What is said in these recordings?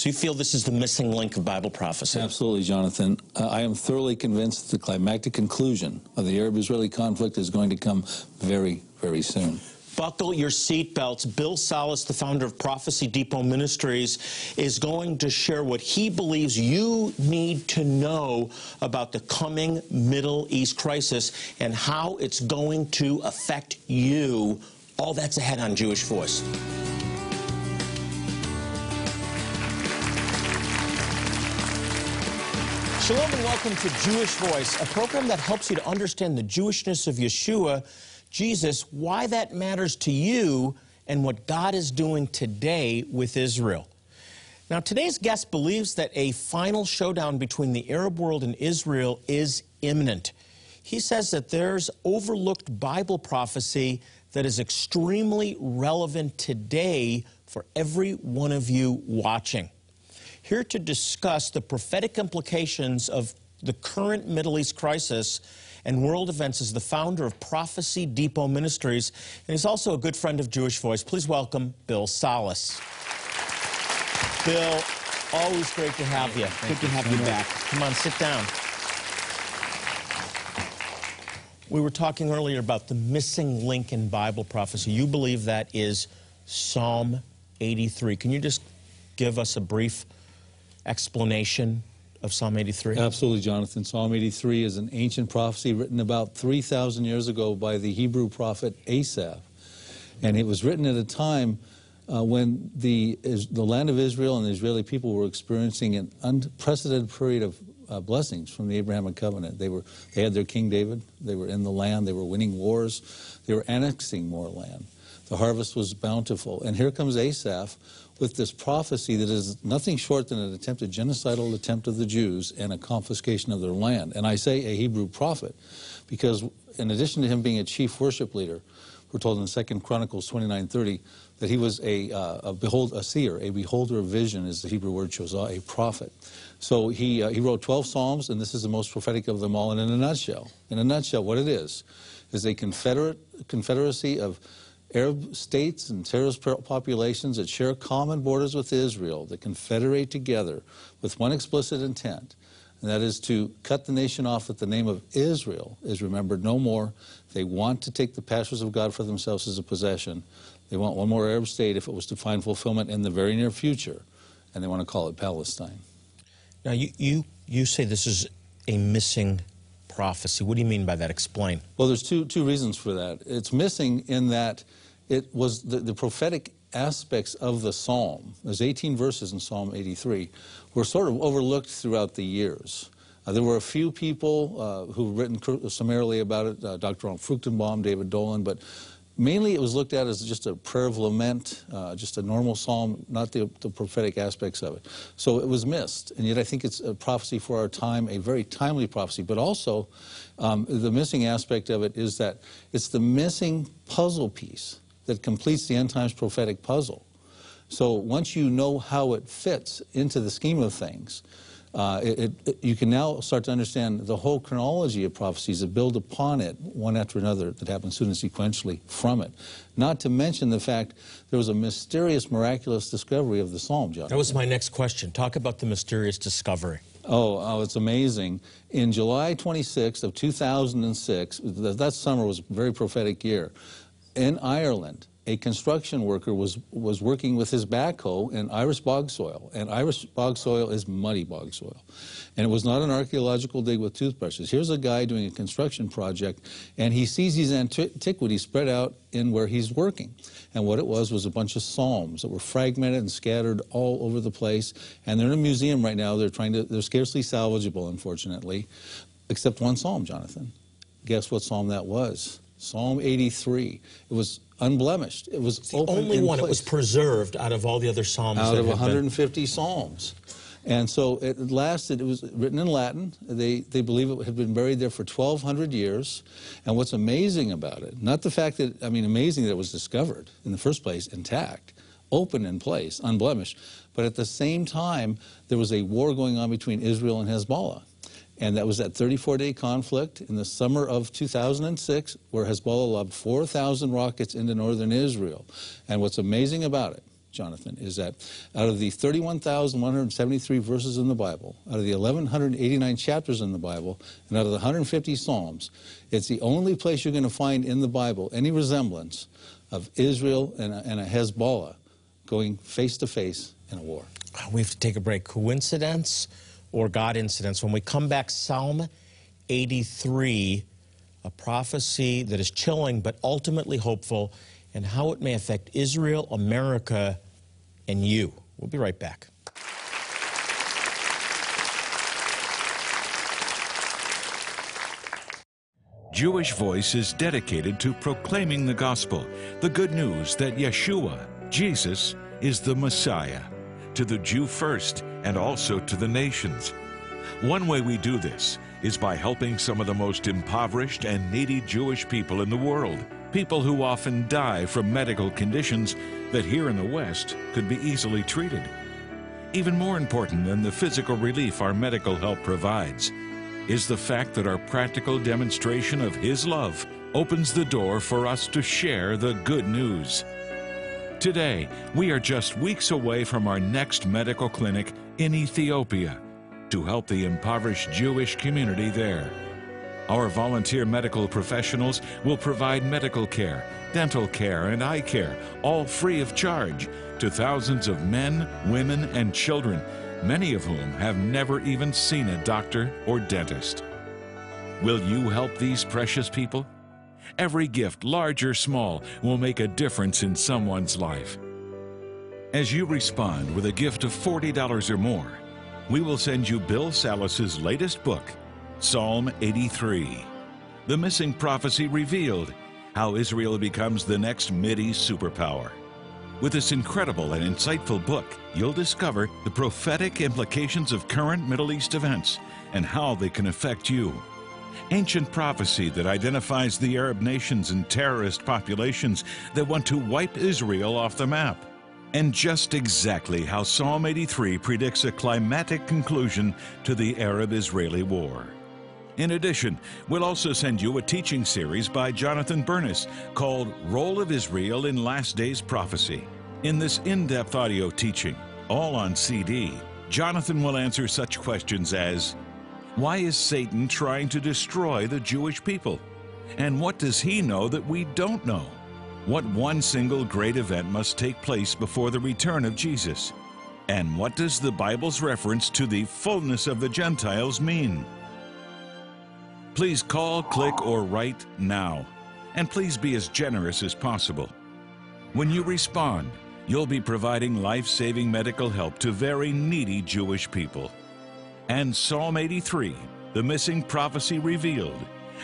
So you feel this is the missing link of Bible prophecy? Absolutely, Jonathan. Uh, I am thoroughly convinced that the climactic conclusion of the Arab-Israeli conflict is going to come very, very soon. Buckle your seatbelts. Bill Salus, the founder of Prophecy Depot Ministries, is going to share what he believes you need to know about the coming Middle East crisis and how it's going to affect you. All that's ahead on Jewish Voice. Shalom and welcome to Jewish Voice, a program that helps you to understand the Jewishness of Yeshua, Jesus, why that matters to you, and what God is doing today with Israel. Now, today's guest believes that a final showdown between the Arab world and Israel is imminent. He says that there's overlooked Bible prophecy that is extremely relevant today for every one of you watching here to discuss the prophetic implications of the current Middle East crisis and world events is the founder of Prophecy Depot Ministries, and he's also a good friend of Jewish Voice. Please welcome Bill Salus. Bill, always great to have you. Thank Good to have you back. Come on, sit down. We were talking earlier about the missing link in Bible prophecy. You believe that is Psalm 83. Can you just give us a brief explanation of Psalm 83? Absolutely, Jonathan. Psalm 83 is an ancient prophecy written about 3,000 years ago by the Hebrew prophet Asaph. And it was written at a time uh, when the, the land of Israel and the Israeli people were experiencing an unprecedented period of uh, blessings from the Abrahamic covenant. They, were, they had their King David, they were in the land, they were winning wars, they were annexing more land. The harvest was bountiful. And here comes Asaph with this prophecy that is nothing short than an attempted genocidal attempt of the Jews and a confiscation of their land. And I say a Hebrew prophet because in addition to him being a chief worship leader, we're told in 2 Chronicles 29.30 that he was a, uh, a, behold, a seer, a beholder of vision is the Hebrew word shozah, a prophet. So he, uh, he wrote 12 Psalms, and this is the most prophetic of them all. And in a nutshell, in a nutshell, what it is, is a confederate, confederacy of Arab states and terrorist populations that share common borders with Israel, that confederate together with one explicit intent, and that is to cut the nation off that the name of Israel is remembered no more. They want to take the pastures of God for themselves as a possession. They want one more Arab state if it was to find fulfillment in the very near future, and they want to call it Palestine. Now, you, you, you say this is a missing prophecy. What do you mean by that? Explain. Well, there's two, two reasons for that. It's missing in that it was the, the prophetic aspects of the psalm, there's 18 verses in Psalm 83, were sort of overlooked throughout the years. Uh, there were a few people uh, who've written summarily about it, uh, Dr. Ron Fruchtenbaum, David Dolan, but mainly it was looked at as just a prayer of lament, uh, just a normal psalm, not the, the, prophetic aspects of it. So it was missed, and yet I think it's a prophecy for our time, a very timely prophecy, but also um, the missing aspect of it is that it's the missing puzzle piece that completes the end times prophetic puzzle. So once you know how it fits into the scheme of things, uh, it, it, you can now start to understand the whole chronology of prophecies that build upon it, one after another, that happen soon and sequentially from it. Not to mention the fact there was a mysterious, miraculous discovery of the Psalm, John. That was my next question. Talk about the mysterious discovery. Oh, oh, it's amazing. In July 26th of 2006, that summer was a very prophetic year, in Ireland, a construction worker was, was working with his backhoe in Irish bog soil, and Irish bog soil is muddy bog soil. And it was not an archaeological dig with toothbrushes. Here's a guy doing a construction project, and he sees these antiquities spread out in where he's working. And what it was was a bunch of psalms that were fragmented and scattered all over the place. And they're in a museum right now. They're trying to, they're scarcely salvageable, unfortunately, except one psalm, Jonathan. Guess what psalm that was? Psalm 83. It was unblemished. It was the only one. Place. It was preserved out of all the other psalms. Out of 150 been... psalms. And so it lasted, it was written in Latin. They, they believe it had been buried there for 1,200 years. And what's amazing about it, not the fact that, I mean, amazing that it was discovered in the first place intact, open in place, unblemished, but at the same time, there was a war going on between Israel and Hezbollah. And that was that 34-day conflict in the summer of 2006 where Hezbollah lobbed 4,000 rockets into northern Israel. And what's amazing about it Jonathan, is that out of the 31,173 verses in the Bible, out of the 1,189 chapters in the Bible, and out of the 150 Psalms, it's the only place you're going to find in the Bible any resemblance of Israel and a, and a Hezbollah going face to face in a war. Uh, we have to take a break. Coincidence or God incidents. When we come back, Psalm 83, a prophecy that is chilling but ultimately hopeful, and how it may affect Israel, America, and you. We'll be right back. Jewish Voice is dedicated to proclaiming the gospel, the good news that Yeshua, Jesus, is the Messiah, to the Jew first and also to the nations. One way we do this is by helping some of the most impoverished and needy Jewish people in the world, people who often die from medical conditions that here in the West could be easily treated. Even more important than the physical relief our medical help provides is the fact that our practical demonstration of His love opens the door for us to share the good news. Today, we are just weeks away from our next medical clinic in Ethiopia to help the impoverished Jewish community there. Our volunteer medical professionals will provide medical care, dental care, and eye care, all free of charge, to thousands of men, women, and children many of whom have never even seen a doctor or dentist. Will you help these precious people? Every gift, large or small, will make a difference in someone's life. As you respond with a gift of $40 or more, we will send you Bill Salus' latest book, Psalm 83 The Missing Prophecy Revealed How Israel Becomes the Next Mideast Superpower. With this incredible and insightful book, you'll discover the prophetic implications of current Middle East events and how they can affect you. Ancient prophecy that identifies the Arab nations and terrorist populations that want to wipe Israel off the map. And just exactly how Psalm 83 predicts a climatic conclusion to the Arab Israeli war. In addition, we'll also send you a teaching series by Jonathan Bernis called Role of Israel in Last Days Prophecy. In this in depth audio teaching, all on CD, Jonathan will answer such questions as Why is Satan trying to destroy the Jewish people? And what does he know that we don't know? What one single great event must take place before the return of Jesus? And what does the Bible's reference to the fullness of the Gentiles mean? Please call, click, or write now. And please be as generous as possible. When you respond, you'll be providing life saving medical help to very needy Jewish people. And Psalm 83, the missing prophecy revealed,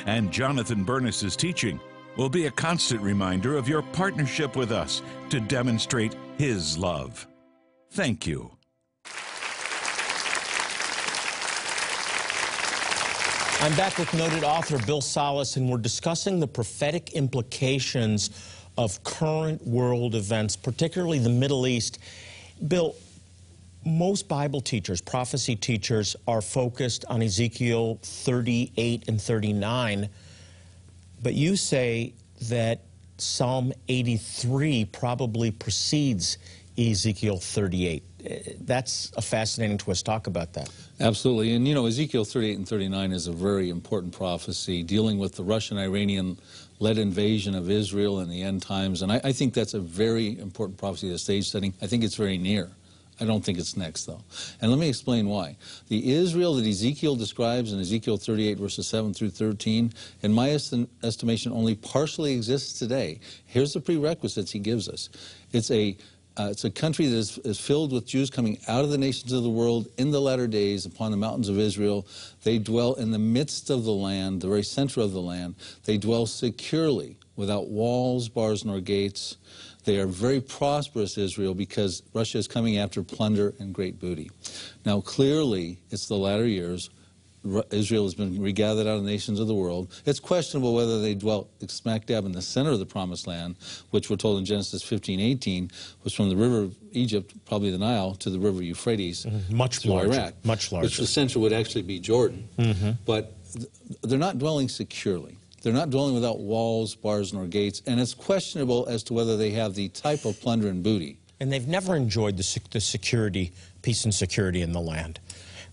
and Jonathan Bernis's teaching will be a constant reminder of your partnership with us to demonstrate His love. Thank you. I'm back with noted author Bill Salus, and we're discussing the prophetic implications of current world events, particularly the Middle East. Bill, most Bible teachers, prophecy teachers, are focused on Ezekiel 38 and 39, but you say that Psalm 83 probably precedes Ezekiel 38. Eh, that's a fascinating twist. Talk about that. Absolutely. And you know, Ezekiel 38 and 39 is a very important prophecy dealing with the Russian Iranian led invasion of Israel in the end times. And I, I think that's a very important prophecy, the stage setting. I think it's very near. I don't think it's next, though. And let me explain why. The Israel that Ezekiel describes in Ezekiel 38, verses 7 through 13, in my est estimation, only partially exists today. Here's the prerequisites he gives us it's a uh, it's a country that is, is, filled with Jews coming out of the nations of the world in the latter days upon the mountains of Israel. They dwell in the midst of the land, the very center of the land. They dwell securely, without walls, bars, nor gates. They are very prosperous, Israel, because Russia is coming after plunder and great booty. Now, clearly, it's the latter years Israel has been regathered out of the nations of the world. It's questionable whether they dwelt smack dab in the center of the promised land, which we're told in Genesis 15, 18, was from the river of Egypt, probably the Nile, to the river Euphrates, mm-hmm. much larger, Iraq. Much larger. Which the center would actually be Jordan. Mm-hmm. But th- they're not dwelling securely. They're not dwelling without walls, bars, nor gates, and it's questionable as to whether they have the type of plunder and booty and they've never enjoyed the, the security, peace and security in the land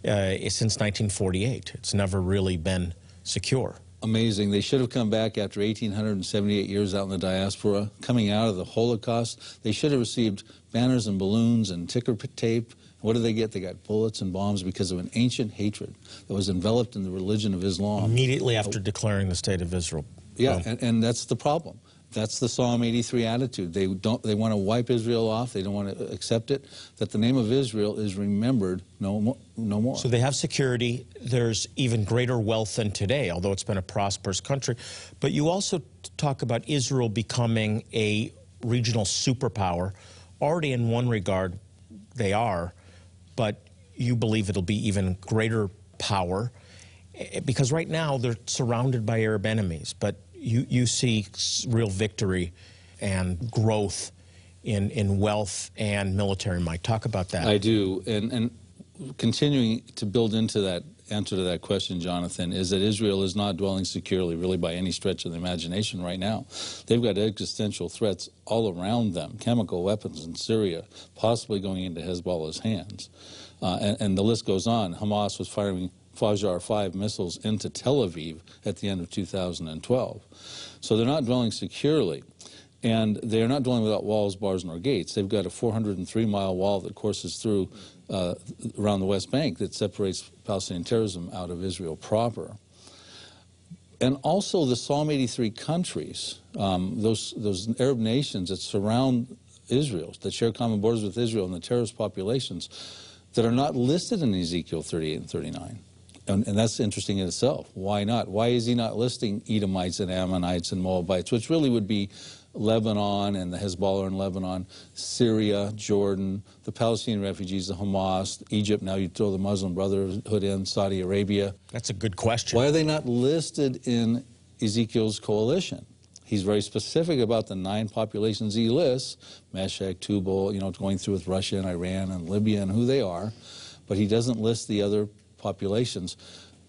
uh, since 1948. It's never really been secure. Amazing. They should have come back after 1,878 years out in the diaspora, coming out of the Holocaust. They should have received banners and balloons and ticker tape. What did they get? They got bullets and bombs because of an ancient hatred that was enveloped in the religion of Islam. Immediately after oh. declaring the state of Israel. Yeah, and, and that's the problem. That's the Psalm 83 attitude. They don't. They want to wipe Israel off. They don't want to accept it. That the name of Israel is remembered no more. No more. So they have security. There's even greater wealth than today, although it's been a prosperous country. But you also talk about Israel becoming a regional superpower. Already, in one regard, they are, but you believe it'll be even greater power eh, because right now they're surrounded by Arab enemies. But you, you see real victory and growth in, in wealth and military might. Talk about that. I do, and and continuing to build into that answer to that question, Jonathan, is that Israel is not dwelling securely, really, by any stretch of the imagination right now. They've got existential threats all around them, chemical weapons in Syria, possibly going into Hezbollah's hands, uh, and, and the list goes on. Hamas was firing Fajr 5 missiles into Tel Aviv at the end of 2012. So they're not dwelling securely. And they're not dwelling without walls, bars, nor gates. They've got a 403 mile wall that courses through uh, around the West Bank that separates Palestinian terrorism out of Israel proper. And also the Psalm 83 countries, um, those, those Arab nations that surround Israel, that share common borders with Israel and the terrorist populations, that are not listed in Ezekiel 38 and 39. And, and, that's interesting in itself. Why not? Why is he not listing Edomites and Ammonites and Moabites, which really would be Lebanon and the Hezbollah in Lebanon, Syria, Jordan, the Palestinian refugees, the Hamas, Egypt, now you throw the Muslim Brotherhood in, Saudi Arabia. That's a good question. Why are they not listed in Ezekiel's coalition? He's very specific about the nine populations he lists, Meshech, Tubal, you know, going through with Russia and Iran and Libya and who they are, but he doesn't list the other populations.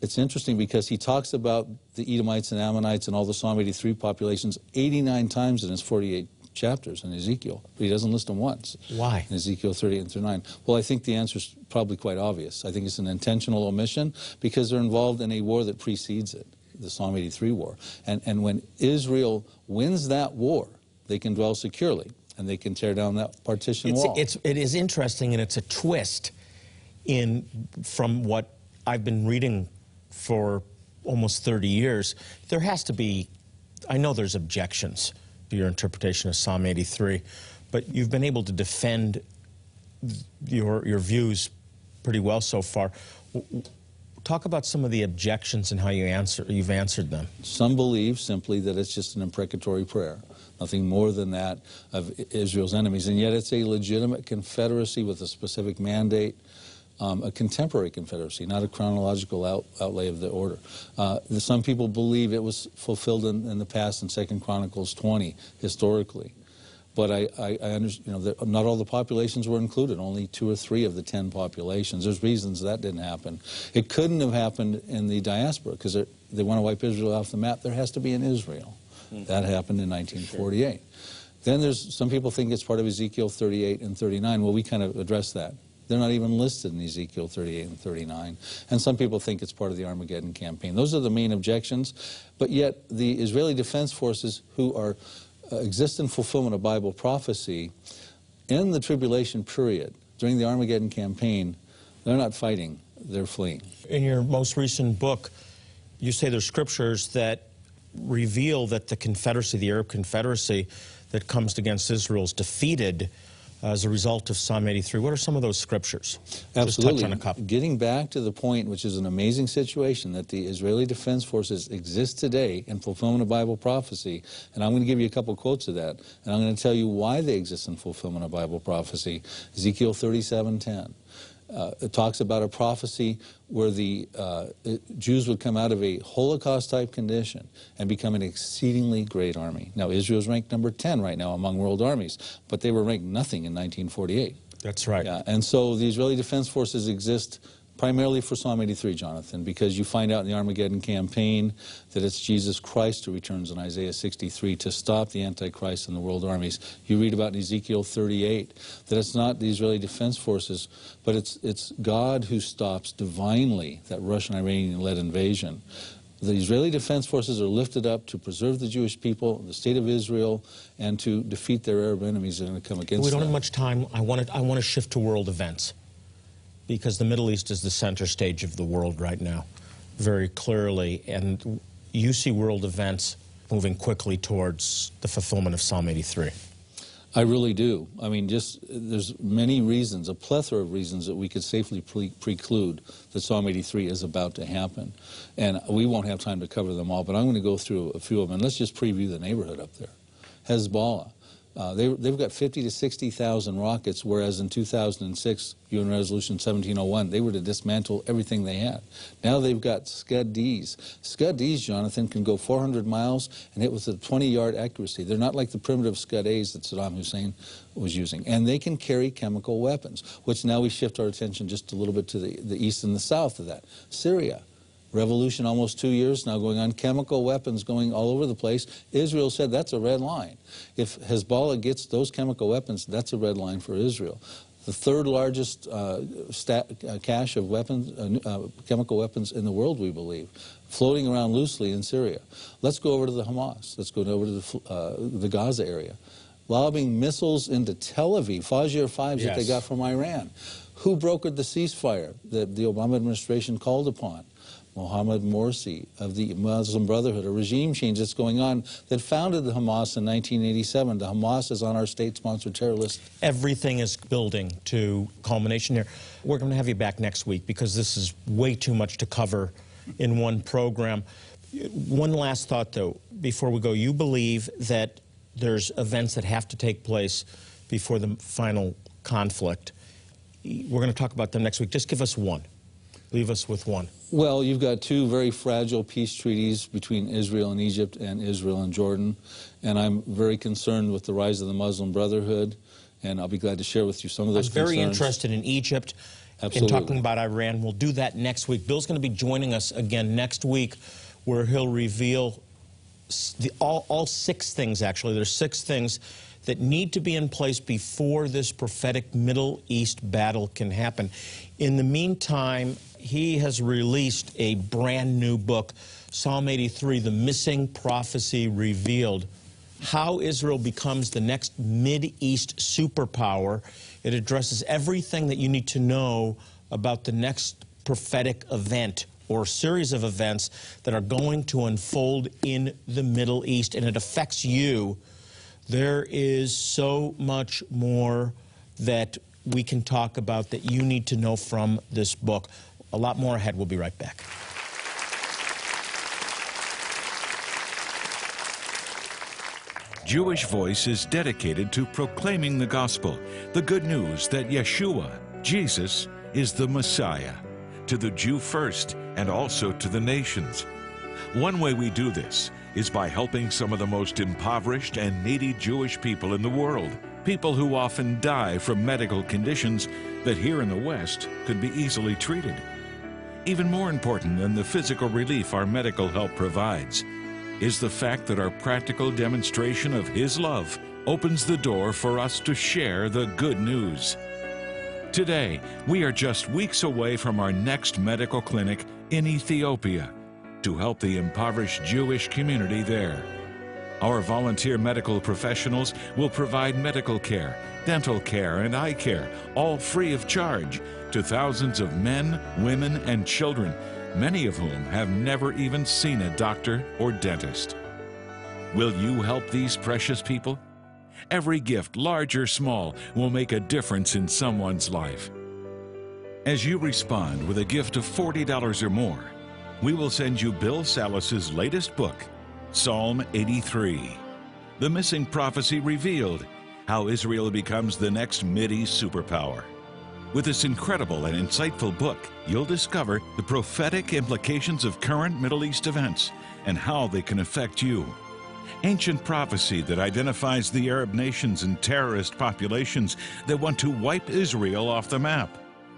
It's interesting because he talks about the Edomites and Ammonites and all the Psalm 83 populations 89 times in his 48 chapters in Ezekiel, but he doesn't list them once. Why? In Ezekiel 38 and 39. Well, I think the answer is probably quite obvious. I think it's an intentional omission because they're involved in a war that precedes it, the Psalm 83 war. And, and when Israel wins that war, they can dwell securely and they can tear down that partition It's, wall. it's, it is interesting, and it's a twist in from what I've been reading for almost 30 years. There has to be, I know there's objections to your interpretation of Psalm 83, but you've been able to defend your, your views pretty well so far. Talk about some of the objections and how you answer, you've answered them. Some believe simply that it's just an imprecatory prayer, nothing more than that of Israel's enemies. And yet it's a legitimate confederacy with a specific mandate, um, a contemporary confederacy, not a chronological out, outlay of the order. Uh, some people believe it was fulfilled in, in the past in Second Chronicles 20, historically. But I, I, I understand, you know, that not all the populations were included. Only two or three of the ten populations. There's reasons that didn't happen. It couldn't have happened in the diaspora because they want to wipe Israel off the map. There has to be an Israel. Mm-hmm. That happened in 1948. Sure. Then there's some people think it's part of Ezekiel 38 and 39. Well, we kind of address that. They're not even listed in Ezekiel 38 and 39. And some people think it's part of the Armageddon campaign. Those are the main objections. But yet, the Israeli Defense Forces, who are uh, exist in fulfillment of Bible prophecy in the tribulation period, during the Armageddon campaign, they're not fighting, they're fleeing. In your most recent book, you say there's scriptures that reveal that the Confederacy, the Arab Confederacy that comes against Israel, is defeated as a result of Psalm 83. What are some of those scriptures? Absolutely. Getting back to the point, which is an amazing situation, that the Israeli Defense Forces exist today in fulfillment of Bible prophecy. And I'm going to give you a couple quotes of that. And I'm going to tell you why they exist in fulfillment of Bible prophecy. Ezekiel 37:10. Uh, it talks about a prophecy where the uh, Jews would come out of a Holocaust type condition and become an exceedingly great army. Now, Israel's ranked number 10 right now among world armies, but they were ranked nothing in 1948. That's right. Yeah, and so the Israeli Defense Forces exist primarily for Psalm 83, Jonathan, because you find out in the Armageddon campaign that it's Jesus Christ who returns in Isaiah 63 to stop the Antichrist and the world armies. You read about in Ezekiel 38 that it's not the Israeli Defense Forces, but it's, it's God who stops divinely that Russian Iranian led invasion. The Israeli Defense Forces are lifted up to preserve the Jewish people, the state of Israel, and to defeat their Arab enemies that are going to come against them. We don't them. have much time. I want to, I want to shift to world events because the Middle East is the center stage of the world right now, very clearly. And you see world events moving quickly towards the fulfillment of Psalm 83. I really do. I mean, just there's many reasons, a plethora of reasons that we could safely pre- preclude that Psalm 83 is about to happen. And we won't have time to cover them all, but I'm going to go through a few of them. And let's just preview the neighborhood up there. Hezbollah. Uh, they, they've got 50 to 60,000 rockets, whereas in 2006, UN Resolution 1701, they were to dismantle everything they had. Now they've got Scud-Ds. Scud-Ds, Jonathan, can go 400 miles and hit with a 20-yard accuracy. They're not like the primitive Scud-As that Saddam Hussein was using. And they can carry chemical weapons, which now we shift our attention just a little bit to the, the east and the south of that. Syria revolution almost two years now going on, chemical weapons going all over the place. Israel said that's a red line. If Hezbollah gets those chemical weapons, that's a red line for Israel. The third largest uh, uh, cache of weapons, uh, uh, chemical weapons in the world, we believe, floating around loosely in Syria. Let's go over to the Hamas. Let's go over to the, uh, the Gaza area. Lobbing missiles into Tel Aviv, Fajr 5s that they got from Iran. Who brokered the ceasefire that the Obama administration called upon? Mohammed Morsi of the Muslim Brotherhood, a regime change that's going on that founded the Hamas in 1987. The Hamas is on our state-sponsored terror list. Everything is building to culmination here. We're going to have you back next week because this is way too much to cover in one program. One last thought, though, before we go. You believe that there's events that have to take place before the final conflict. We're going to talk about them next week. Just give us one. Leave us with one. Well, you've got two very fragile peace treaties between Israel and Egypt and Israel and Jordan, and I'm very concerned with the rise of the Muslim Brotherhood, and I'll be glad to share with you some of those I'm very concerns. interested in Egypt Absolutely. and talking about Iran. We'll do that next week. Bill's going to be joining us again next week where he'll reveal the, all, all six things, actually. There's six things that need to be in place before this prophetic Middle East battle can happen. In the meantime, he has released a brand new book, Psalm 83, The Missing Prophecy Revealed how Israel becomes the next Mid-East superpower. It addresses everything that you need to know about the next prophetic event or series of events that are going to unfold in the Middle East, and it affects you. There is so much more that we can talk about that you need to know from this book. A lot more ahead. We'll be right back. Jewish Voice is dedicated to proclaiming the gospel, the good news that Yeshua, Jesus, is the Messiah, to the Jew first and also to the nations. One way we do this is by helping some of the most impoverished and needy Jewish people in the world, people who often die from medical conditions that here in the West could be easily treated. Even more important than the physical relief our medical help provides is the fact that our practical demonstration of His love opens the door for us to share the good news. Today, we are just weeks away from our next medical clinic in Ethiopia to help the impoverished Jewish community there. Our volunteer medical professionals will provide medical care, dental care, and eye care, all free of charge, to thousands of men, women, and children, many of whom have never even seen a doctor or dentist. Will you help these precious people? Every gift, large or small, will make a difference in someone's life. As you respond with a gift of $40 or more, we will send you Bill Salus's latest book, Psalm 83 The Missing Prophecy Revealed How Israel Becomes the Next Mideast Superpower. With this incredible and insightful book, you'll discover the prophetic implications of current Middle East events and how they can affect you. Ancient prophecy that identifies the Arab nations and terrorist populations that want to wipe Israel off the map.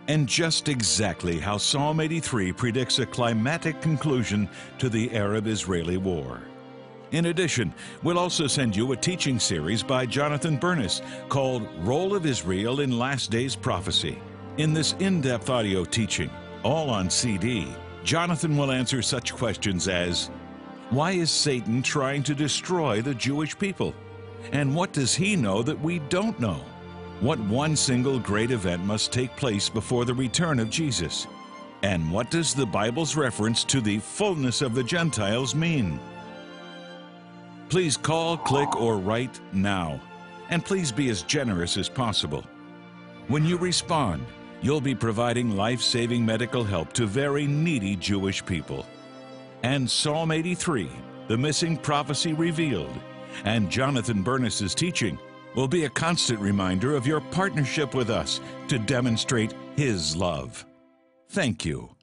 and just exactly how Psalm 83 predicts a climatic conclusion to the Arab Israeli war. In addition, we'll also send you a teaching series by Jonathan Bernis called Role of Israel in Last Days Prophecy. In this in depth audio teaching, all on CD, Jonathan will answer such questions as Why is Satan trying to destroy the Jewish people? And what does he know that we don't know? What one single great event must take place before the return of Jesus? And what does the Bible's reference to the fullness of the Gentiles mean? Please call, click, or write now. And please be as generous as possible. When you respond, you'll be providing life saving medical help to very needy Jewish people. And Psalm 83, the missing prophecy revealed, and Jonathan Bernis's teaching will be a constant reminder of your partnership with us to demonstrate His love. Thank you.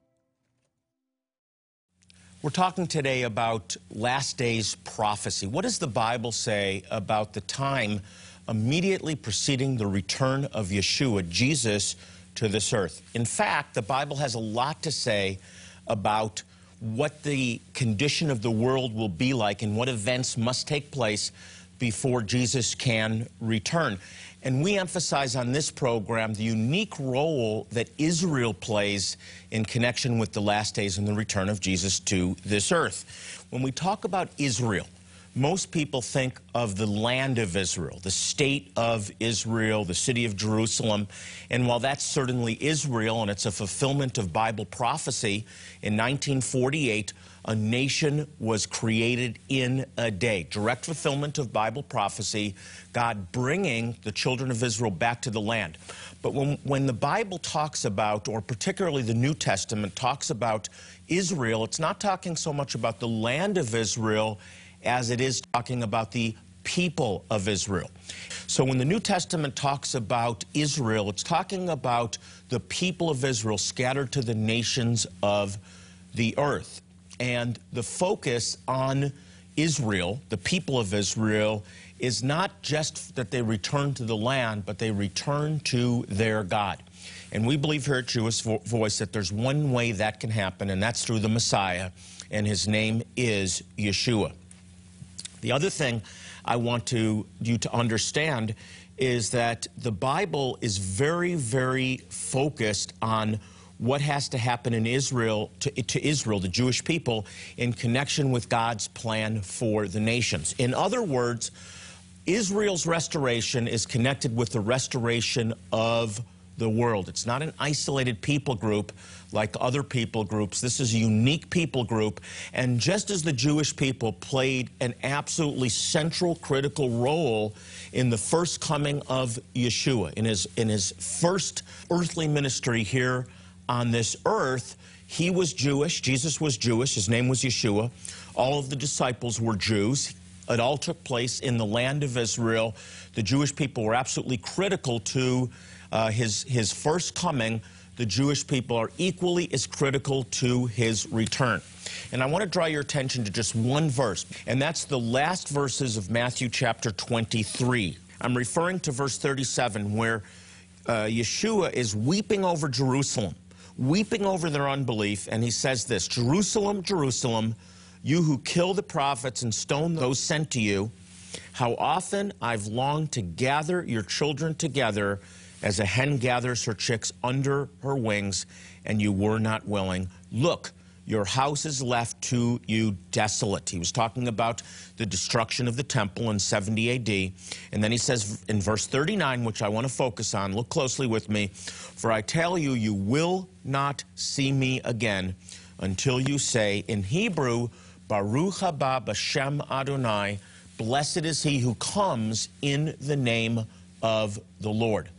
We're talking today about last days prophecy. What does the Bible say about the time immediately preceding the return of Yeshua, Jesus, to this earth? In fact, the Bible has a lot to say about what the condition of the world will be like and what events must take place before Jesus can return. And we emphasize on this program the unique role that Israel plays in connection with the last days and the return of Jesus to this earth. When we talk about Israel, most people think of the land of Israel, the state of Israel, the city of Jerusalem. And while that's certainly Israel and it's a fulfillment of Bible prophecy, in 1948, a nation was created in a day. Direct fulfillment of Bible prophecy, God bringing the children of Israel back to the land. But when, when the Bible talks about, or particularly the New Testament talks about Israel, it's not talking so much about the land of Israel as it is talking about the people of Israel. So when the New Testament talks about Israel, it's talking about the people of Israel scattered to the nations of the earth. And the focus on Israel, the people of Israel, is not just that they return to the land, but they return to their God. And we believe here at Jewish Voice that there's one way that can happen, and that's through the Messiah, and his name is Yeshua. The other thing I want to, you to understand is that the Bible is very, very focused on what has to happen in Israel to, to, Israel, the Jewish people, in connection with God's plan for the nations. In other words, Israel's restoration is connected with the restoration of the world. It's not an isolated people group like other people groups. This is a unique people group. And just as the Jewish people played an absolutely central, critical role in the first coming of Yeshua, in his, in his first earthly ministry here on this earth, he was Jewish. Jesus was Jewish. His name was Yeshua. All of the disciples were Jews. It all took place in the land of Israel. The Jewish people were absolutely critical to uh, his, his first coming. The Jewish people are equally as critical to his return. And I want to draw your attention to just one verse, and that's the last verses of Matthew chapter 23. I'm referring to verse 37, where uh, Yeshua is weeping over Jerusalem weeping over their unbelief, and he says this Jerusalem, Jerusalem, you who kill the prophets and stone those sent to you, how often I've longed to gather your children together as a hen gathers her chicks under her wings, and you were not willing. Look, your house is left to you desolate. He was talking about the destruction of the temple in 70 AD. And then he says in verse 39, which I want to focus on, look closely with me, for I tell you, you will not see me again until you say in Hebrew, Baruch haba b'shem Adonai, blessed is he who comes in the name of the Lord.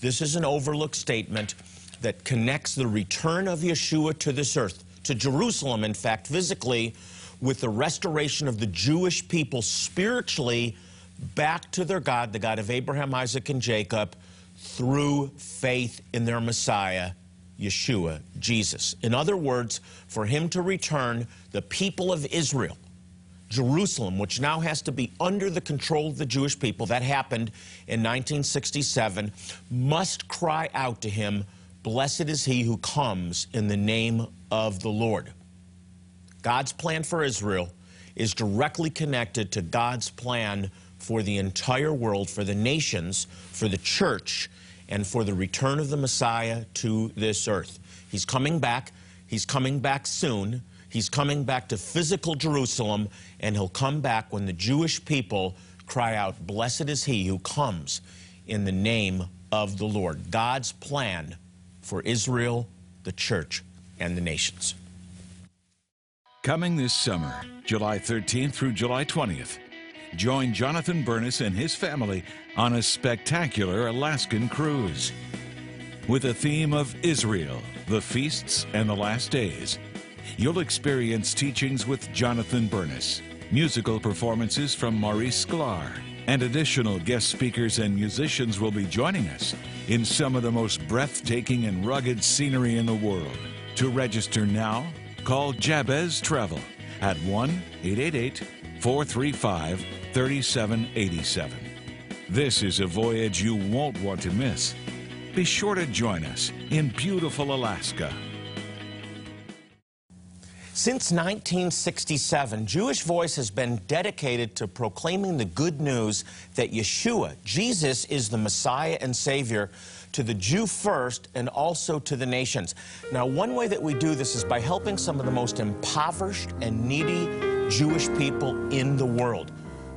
This is an overlooked statement that connects the return of Yeshua to this earth to Jerusalem, in fact, physically, with the restoration of the Jewish people spiritually back to their God, the God of Abraham, Isaac, and Jacob, through faith in their Messiah, Yeshua, Jesus. In other words, for him to return, the people of Israel, Jerusalem, which now has to be under the control of the Jewish people, that happened in 1967, must cry out to him Blessed is he who comes in the name of the Lord. God's plan for Israel is directly connected to God's plan for the entire world, for the nations, for the church, and for the return of the Messiah to this earth. He's coming back. He's coming back soon. He's coming back to physical Jerusalem, and he'll come back when the Jewish people cry out, Blessed is he who comes in the name of the Lord. God's plan for Israel, the church, and the nations. Coming this summer, July 13th through July 20th, join Jonathan Bernis and his family on a spectacular Alaskan cruise. With a theme of Israel, the feasts, and the last days, you'll experience teachings with Jonathan Bernis, musical performances from Maurice Sklar, and additional guest speakers and musicians will be joining us in some of the most breathtaking and rugged scenery in the world. To register now, call Jabez Travel at 1 888 435 3787. This is a voyage you won't want to miss. Be sure to join us in beautiful Alaska. Since 1967, Jewish Voice has been dedicated to proclaiming the good news that Yeshua, Jesus, is the Messiah and Savior to the Jew first and also to the nations. Now, one way that we do this is by helping some of the most impoverished and needy Jewish people in the world.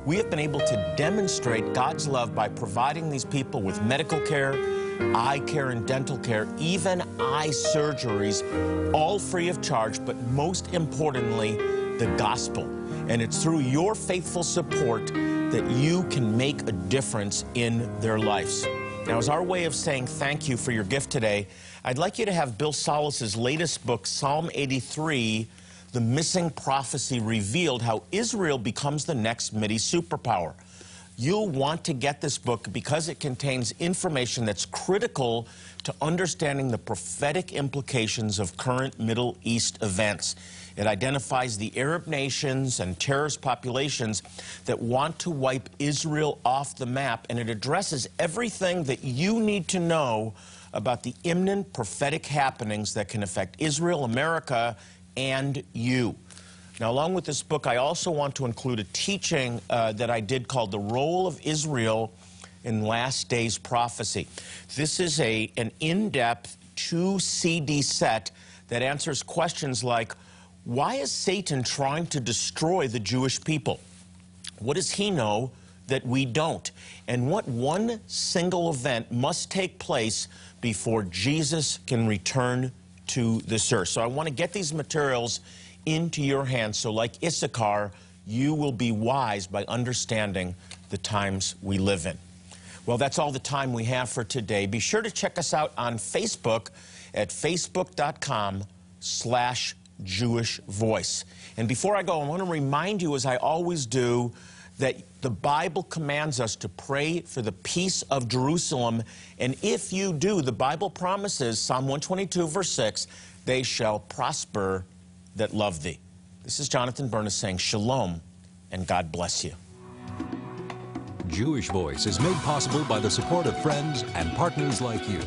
We have been able to demonstrate God's love by providing these people with medical care, eye care and dental care, even eye surgeries, all free of charge, but most importantly, the gospel. And it's through your faithful support that you can make a difference in their lives. Now, as our way of saying thank you for your gift today, I'd like you to have Bill Salus' latest book, Psalm 83, The Missing Prophecy Revealed, How Israel Becomes the Next Mideast Superpower. You'll want to get this book because it contains information that's critical to understanding the prophetic implications of current Middle East events. It identifies the Arab nations and terrorist populations that want to wipe Israel off the map, and it addresses everything that you need to know about the imminent prophetic happenings that can affect Israel, America, and you. Now, along with this book, I also want to include a teaching uh, that I did called The Role of Israel in Last Days Prophecy. This is a, an in depth two CD set that answers questions like why is Satan trying to destroy the Jewish people? What does he know that we don't? And what one single event must take place before Jesus can return to this earth? So I want to get these materials into your hands so, like Issachar, you will be wise by understanding the times we live in. Well, that's all the time we have for today. Be sure to check us out on Facebook at facebook.com slash Jewish voice. And before I go, I want to remind you, as I always do, that the Bible commands us to pray for the peace of Jerusalem. And if you do, the Bible promises, Psalm 122, verse 6, they shall prosper that love thee. This is Jonathan Bernis saying shalom and God bless you. Jewish Voice is made possible by the support of friends and partners like you.